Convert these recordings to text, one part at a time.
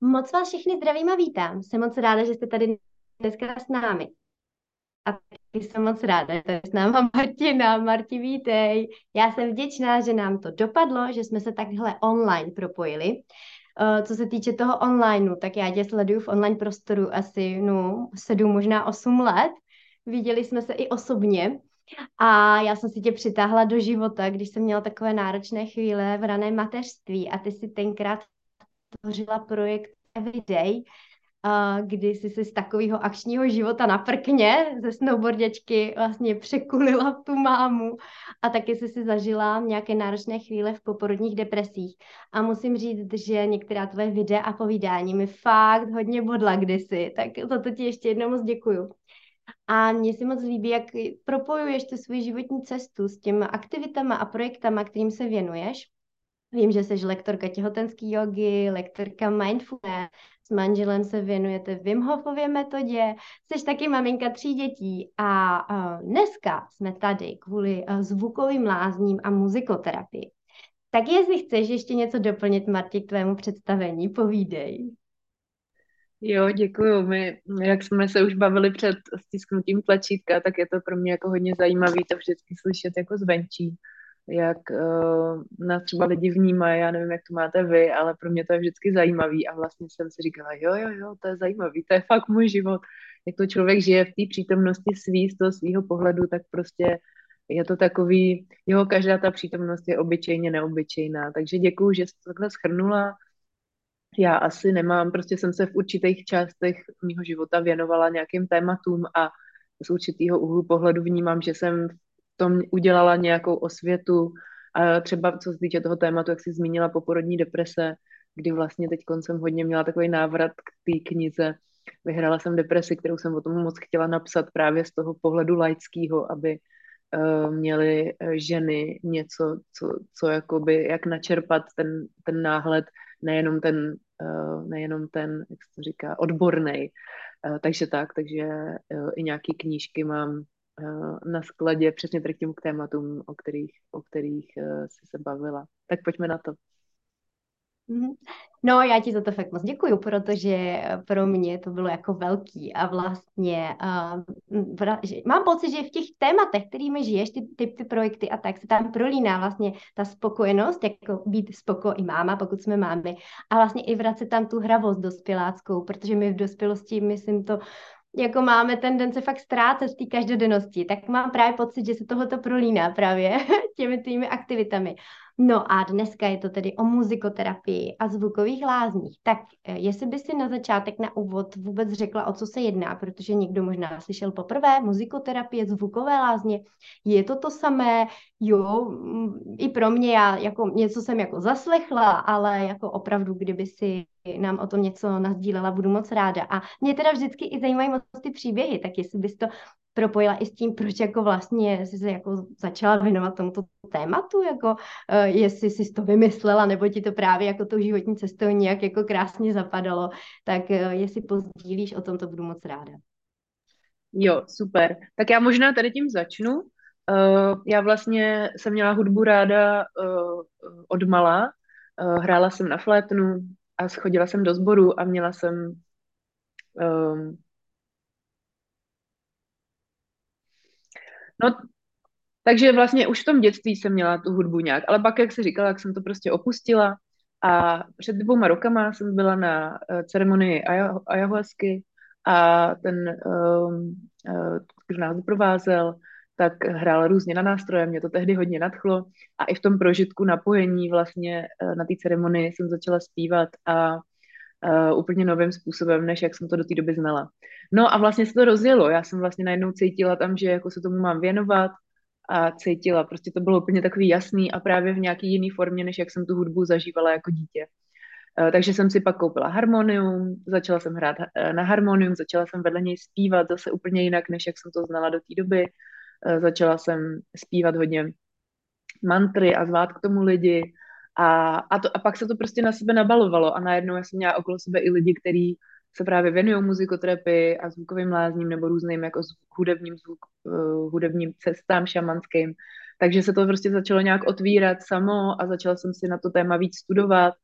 Moc vás všechny zdravím a vítám. Jsem moc ráda, že jste tady dneska s námi. A taky jsem moc ráda, že tady s náma Martina. Marti, vítej. Já jsem vděčná, že nám to dopadlo, že jsme se takhle online propojili. Uh, co se týče toho onlineu, tak já tě sleduju v online prostoru asi no, sedm, možná osm let. Viděli jsme se i osobně. A já jsem si tě přitáhla do života, když jsem měla takové náročné chvíle v raném mateřství a ty si tenkrát tvořila projekt Everyday, kdy jsi si z takového akčního života na prkně ze snowboarděčky vlastně překulila tu mámu a taky jsi si zažila nějaké náročné chvíle v poporodních depresích. A musím říct, že některá tvoje videa a povídání mi fakt hodně bodla kdysi, tak za to ti ještě jednou moc děkuju. A mně se moc líbí, jak propojuješ tu svou životní cestu s těmi aktivitama a projektama, kterým se věnuješ. Vím, že jsi lektorka těhotenské jogy, lektorka mindfulness, s manželem se věnujete Wim Hofově metodě, jsi taky maminka tří dětí a dneska jsme tady kvůli zvukovým lázním a muzikoterapii. Tak jestli chceš ještě něco doplnit, Marti, k tvému představení, povídej. Jo, děkuju. My, jak jsme se už bavili před stisknutím tlačítka, tak je to pro mě jako hodně zajímavé to vždycky slyšet jako zvenčí jak uh, nás třeba lidi vnímají, já nevím, jak to máte vy, ale pro mě to je vždycky zajímavý a vlastně jsem si říkala, jo, jo, jo, to je zajímavý, to je fakt můj život. Jak to člověk žije v té přítomnosti svý, z toho svého pohledu, tak prostě je to takový, jo, každá ta přítomnost je obyčejně neobyčejná, takže děkuju, že jsi to takhle schrnula. Já asi nemám, prostě jsem se v určitých částech mého života věnovala nějakým tématům a z určitého úhlu pohledu vnímám, že jsem tom udělala nějakou osvětu, a třeba co se týče toho tématu, jak jsi zmínila poporodní deprese, kdy vlastně teď jsem hodně měla takový návrat k té knize. Vyhrála jsem depresi, kterou jsem o tom moc chtěla napsat právě z toho pohledu laického, aby uh, měly eh, ženy něco, co, co jakoby, jak načerpat ten, ten náhled, nejenom ten, uh, nejenom ten, jak se to říká, odborný. Takže tak, takže i nějaké knížky mám Eh, na skladě přesně tady k těm tématům, o kterých, o kterých uh, jsi se bavila. Tak pojďme na to. Mhm. No, já ti za to fakt moc děkuju, protože pro mě to bylo jako velký a vlastně uh, že mám pocit, že v těch tématech, kterými žiješ, ty, ty, ty projekty a tak, se tam prolíná vlastně ta spokojenost, jako být spoko i máma, pokud jsme mámy, a vlastně i vracet tam tu hravost dospěláckou, protože my v dospělosti, myslím to, jako máme tendence fakt ztrácet v té každodennosti, tak mám právě pocit, že se tohoto prolíná právě těmi tými aktivitami. No a dneska je to tedy o muzikoterapii a zvukových lázních. Tak eh, jestli by si na začátek na úvod vůbec řekla, o co se jedná, protože někdo možná slyšel poprvé, muzikoterapie, zvukové lázně, je to to samé, jo, mm, i pro mě, já jako něco jsem jako zaslechla, ale jako opravdu, kdyby si nám o tom něco nazdílela, budu moc ráda. A mě teda vždycky i zajímají moc ty příběhy, tak jestli bys to propojila i s tím, proč jako vlastně jsi se jako začala věnovat tomuto tématu, jako uh, jestli jsi to vymyslela, nebo ti to právě jako tou životní cestou nějak jako krásně zapadalo, tak uh, jestli pozdílíš, o tom to budu moc ráda. Jo, super. Tak já možná tady tím začnu. Uh, já vlastně jsem měla hudbu ráda uh, od mala. Uh, hrála jsem na flétnu a schodila jsem do sboru a měla jsem um, No, takže vlastně už v tom dětství jsem měla tu hudbu nějak, ale pak, jak jsi říkala, jak jsem to prostě opustila a před dvouma rokama jsem byla na uh, ceremonii ayahuasky a ten, um, uh, kdo nás doprovázel, tak hrál různě na nástroje, mě to tehdy hodně nadchlo a i v tom prožitku napojení vlastně uh, na té ceremonii jsem začala zpívat a uh, úplně novým způsobem, než jak jsem to do té doby znala. No a vlastně se to rozjelo. Já jsem vlastně najednou cítila tam, že jako se tomu mám věnovat a cítila. Prostě to bylo úplně takový jasný a právě v nějaký jiný formě, než jak jsem tu hudbu zažívala jako dítě. Uh, takže jsem si pak koupila harmonium, začala jsem hrát uh, na harmonium, začala jsem vedle něj zpívat zase úplně jinak, než jak jsem to znala do té doby. Uh, začala jsem zpívat hodně mantry a zvát k tomu lidi. A, a, to, a pak se to prostě na sebe nabalovalo a najednou já jsem měla okolo sebe i lidi, kteří se právě věnují muzikoterapii a zvukovým lázním nebo různým jako hudebním, zvuk, uh, hudebním cestám šamanským. Takže se to prostě začalo nějak otvírat samo a začala jsem si na to téma víc studovat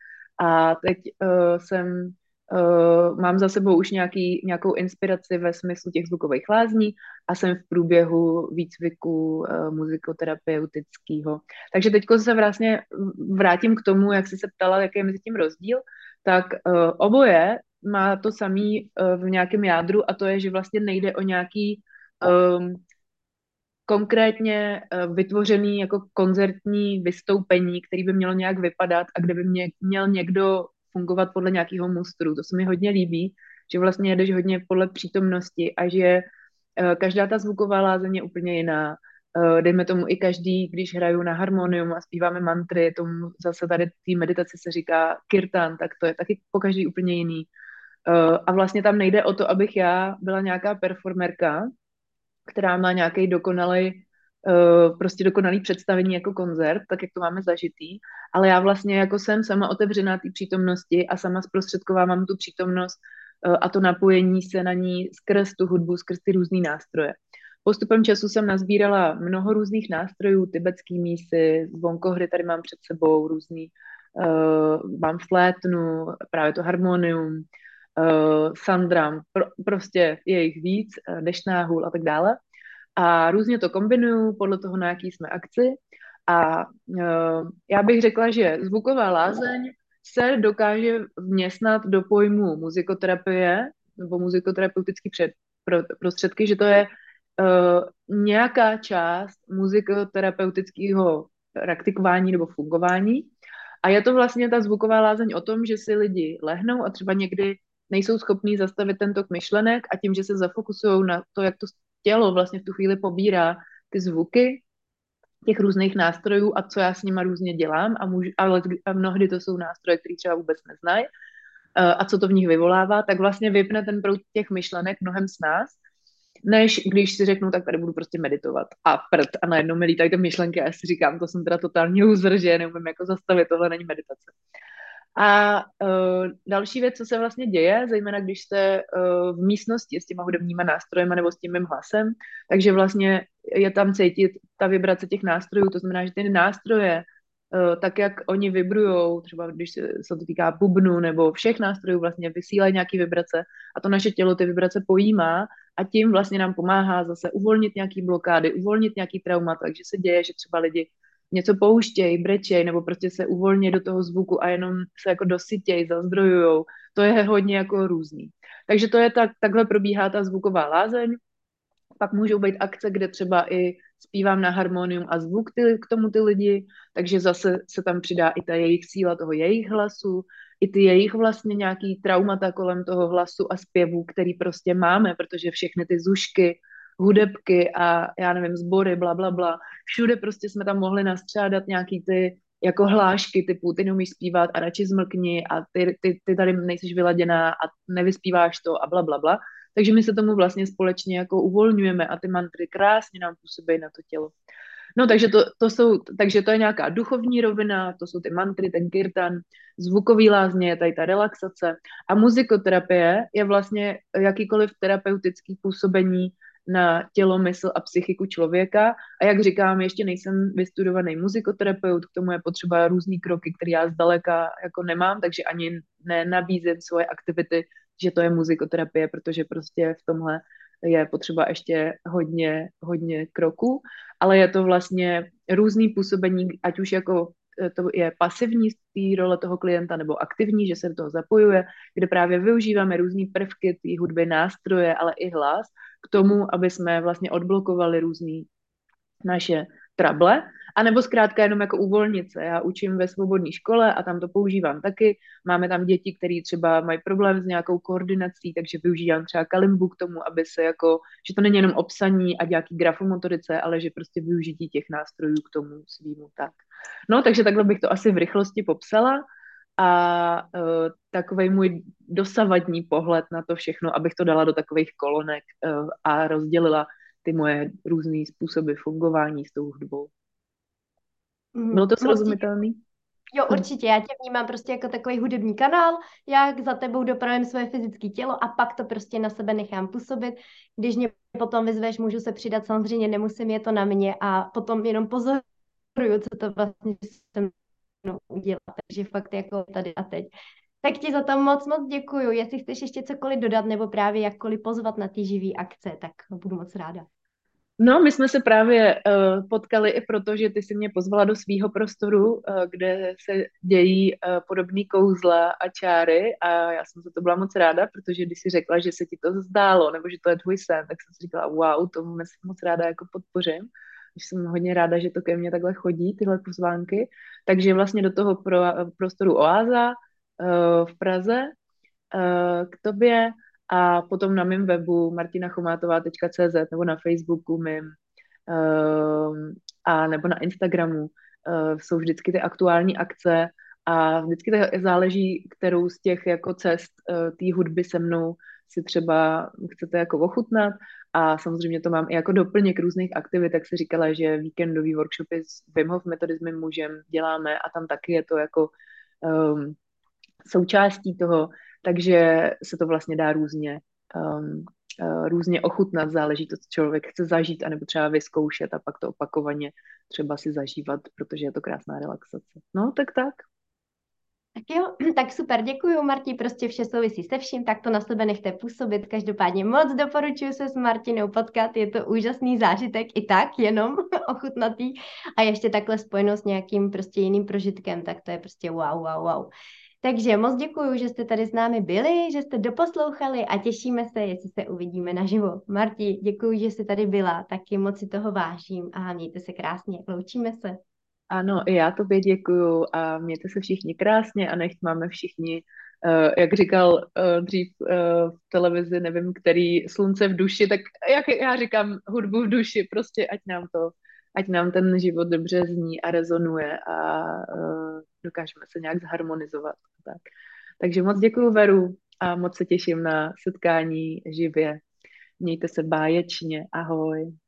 a teď uh, jsem Uh, mám za sebou už nějaký, nějakou inspiraci ve smyslu těch zvukových lázní a jsem v průběhu výcviku uh, muzikoterapeutického. Takže teď se vlastně vrátím k tomu, jak jsi se ptala, jaký je mezi tím rozdíl. Tak uh, oboje má to samý uh, v nějakém jádru a to je, že vlastně nejde o nějaký um, konkrétně uh, vytvořený jako koncertní vystoupení, který by mělo nějak vypadat a kde by mě, měl někdo fungovat podle nějakého mustru. To se mi hodně líbí, že vlastně jedeš hodně podle přítomnosti a že uh, každá ta zvuková lázeň je úplně jiná. Dejme tomu i každý, když hraju na harmonium a zpíváme mantry, tomu zase tady té meditaci se říká kirtan, tak to je taky po každý úplně jiný. Uh, a vlastně tam nejde o to, abych já byla nějaká performerka, která má nějaký dokonalý uh, prostě dokonalý představení jako koncert, tak jak to máme zažitý, ale já vlastně jako jsem sama otevřená té přítomnosti a sama zprostředkovávám tu přítomnost uh, a to napojení se na ní skrz tu hudbu, skrz ty různé nástroje. Postupem času jsem nazbírala mnoho různých nástrojů, tibetský mísy, zvonkohry tady mám před sebou, různý, uh, mám flétnu, právě to harmonium, uh, sandram, pro, prostě je jich víc, dešná hůl a tak dále. A různě to kombinuju podle toho, na jaký jsme akci. A uh, já bych řekla, že zvuková lázeň se dokáže vměstnat do pojmu muzikoterapie nebo muzikoterapeutický před, pro, prostředky, že to je uh, nějaká část muzikoterapeutického praktikování nebo fungování. A je to vlastně ta zvuková lázeň o tom, že si lidi lehnou a třeba někdy nejsou schopní zastavit ten tok myšlenek a tím, že se zafokusují na to, jak to tělo vlastně v tu chvíli pobírá ty zvuky těch různých nástrojů a co já s nima různě dělám a, můžu, ale a mnohdy to jsou nástroje, které třeba vůbec neznají uh, a co to v nich vyvolává, tak vlastně vypne ten proud těch myšlenek mnohem s nás, než když si řeknu, tak tady budu prostě meditovat a prd a najednou mi lítají ty myšlenky a já si říkám, to jsem teda totálně uzer, že neumím jako zastavit, tohle není meditace. A uh, další věc, co se vlastně děje, zejména když jste uh, v místnosti s těma hudebníma nástrojema nebo s tím mým hlasem, takže vlastně je tam cítit ta vibrace těch nástrojů, to znamená, že ty nástroje, uh, tak jak oni vibrujou, třeba když se, se to týká bubnu nebo všech nástrojů, vlastně vysílají nějaký vibrace a to naše tělo ty vibrace pojímá a tím vlastně nám pomáhá zase uvolnit nějaký blokády, uvolnit nějaký trauma, takže se děje, že třeba lidi něco pouštějí, brečej, nebo prostě se uvolně do toho zvuku a jenom se jako dosytějí, zazdrojujou. To je hodně jako různý. Takže to je tak, takhle probíhá ta zvuková lázeň. Pak můžou být akce, kde třeba i zpívám na harmonium a zvuk ty, k tomu ty lidi, takže zase se tam přidá i ta jejich síla toho jejich hlasu, i ty jejich vlastně nějaký traumata kolem toho hlasu a zpěvu, který prostě máme, protože všechny ty zušky, hudebky a já nevím, sbory, bla, bla, bla. Všude prostě jsme tam mohli nastřádat nějaký ty jako hlášky typu ty neumíš zpívat a radši zmlkni a ty, ty, ty tady nejsiš vyladěná a nevyspíváš to a bla, bla, bla. Takže my se tomu vlastně společně jako uvolňujeme a ty mantry krásně nám působí na to tělo. No, takže to, to jsou, takže to je nějaká duchovní rovina, to jsou ty mantry, ten kirtan, zvukový lázně, je tady ta relaxace a muzikoterapie je vlastně jakýkoliv terapeutický působení na tělo, mysl a psychiku člověka. A jak říkám, ještě nejsem vystudovaný muzikoterapeut, k tomu je potřeba různý kroky, které já zdaleka jako nemám, takže ani nenabízím svoje aktivity, že to je muzikoterapie, protože prostě v tomhle je potřeba ještě hodně, hodně kroků, ale je to vlastně různý působení, ať už jako to je pasivní z té role toho klienta nebo aktivní, že se do toho zapojuje, kde právě využíváme různé prvky té hudby, nástroje, ale i hlas k tomu, aby jsme vlastně odblokovali různé naše trable, anebo zkrátka jenom jako uvolnit se. Já učím ve svobodné škole a tam to používám taky. Máme tam děti, které třeba mají problém s nějakou koordinací, takže využívám třeba kalimbu k tomu, aby se jako, že to není jenom obsaní a nějaký grafomotorice, ale že prostě využití těch nástrojů k tomu svýmu tak. No, takže takhle bych to asi v rychlosti popsala a uh, takový můj dosavadní pohled na to všechno, abych to dala do takových kolonek uh, a rozdělila ty moje různé způsoby fungování s tou hudbou. Mhm. Bylo to srozumitelný? Jo, určitě. Já tě vnímám prostě jako takový hudební kanál, jak za tebou dopravím svoje fyzické tělo a pak to prostě na sebe nechám působit. Když mě potom vyzveš, můžu se přidat, samozřejmě nemusím, je to na mě a potom jenom pozoruju, co to vlastně jsem udělat. Takže fakt jako tady a teď. Tak ti za to moc, moc děkuju. Jestli chceš ještě cokoliv dodat nebo právě jakkoliv pozvat na ty živý akce, tak budu moc ráda. No, my jsme se právě uh, potkali i proto, že ty si mě pozvala do svého prostoru, uh, kde se dějí uh, podobné kouzla a čáry a já jsem za to byla moc ráda, protože když si řekla, že se ti to zdálo, nebo že to je tvůj sen, tak jsem si říkala, wow, to moc ráda jako podpořím. Jsem hodně ráda, že to ke mně takhle chodí, tyhle pozvánky. Takže vlastně do toho pro, prostoru Oáza uh, v Praze uh, k tobě a potom na mém webu martinachomátová.cz nebo na Facebooku mým uh, a nebo na Instagramu uh, jsou vždycky ty aktuální akce a vždycky to záleží, kterou z těch jako cest uh, té hudby se mnou si třeba chcete jako ochutnat. A samozřejmě to mám i jako doplněk různých aktivit, tak si říkala, že víkendový workshopy s Wim Hof metody s děláme a tam taky je to jako um, součástí toho, takže se to vlastně dá různě, um, uh, různě ochutnat, záleží to, co člověk chce zažít, anebo třeba vyzkoušet a pak to opakovaně třeba si zažívat, protože je to krásná relaxace. No, tak tak. Tak jo, tak super, děkuji Marti, prostě vše souvisí se vším, tak to na sebe nechte působit. Každopádně moc doporučuji se s Martinou potkat, je to úžasný zážitek i tak, jenom ochutnatý a ještě takhle spojeno s nějakým prostě jiným prožitkem, tak to je prostě wow, wow, wow. Takže moc děkuji, že jste tady s námi byli, že jste doposlouchali a těšíme se, jestli se uvidíme naživo. Marti, děkuji, že jste tady byla, taky moc si toho vážím a mějte se krásně. Loučíme se. Ano, i já tobě děkuju a mějte se všichni krásně a nechť máme všichni, uh, jak říkal uh, dřív uh, v televizi, nevím, který slunce v duši, tak jak já říkám hudbu v duši, prostě ať nám to, ať nám ten život dobře zní a rezonuje a dokážeme se nějak zharmonizovat. Tak. Takže moc děkuji Veru a moc se těším na setkání živě. Mějte se báječně. Ahoj.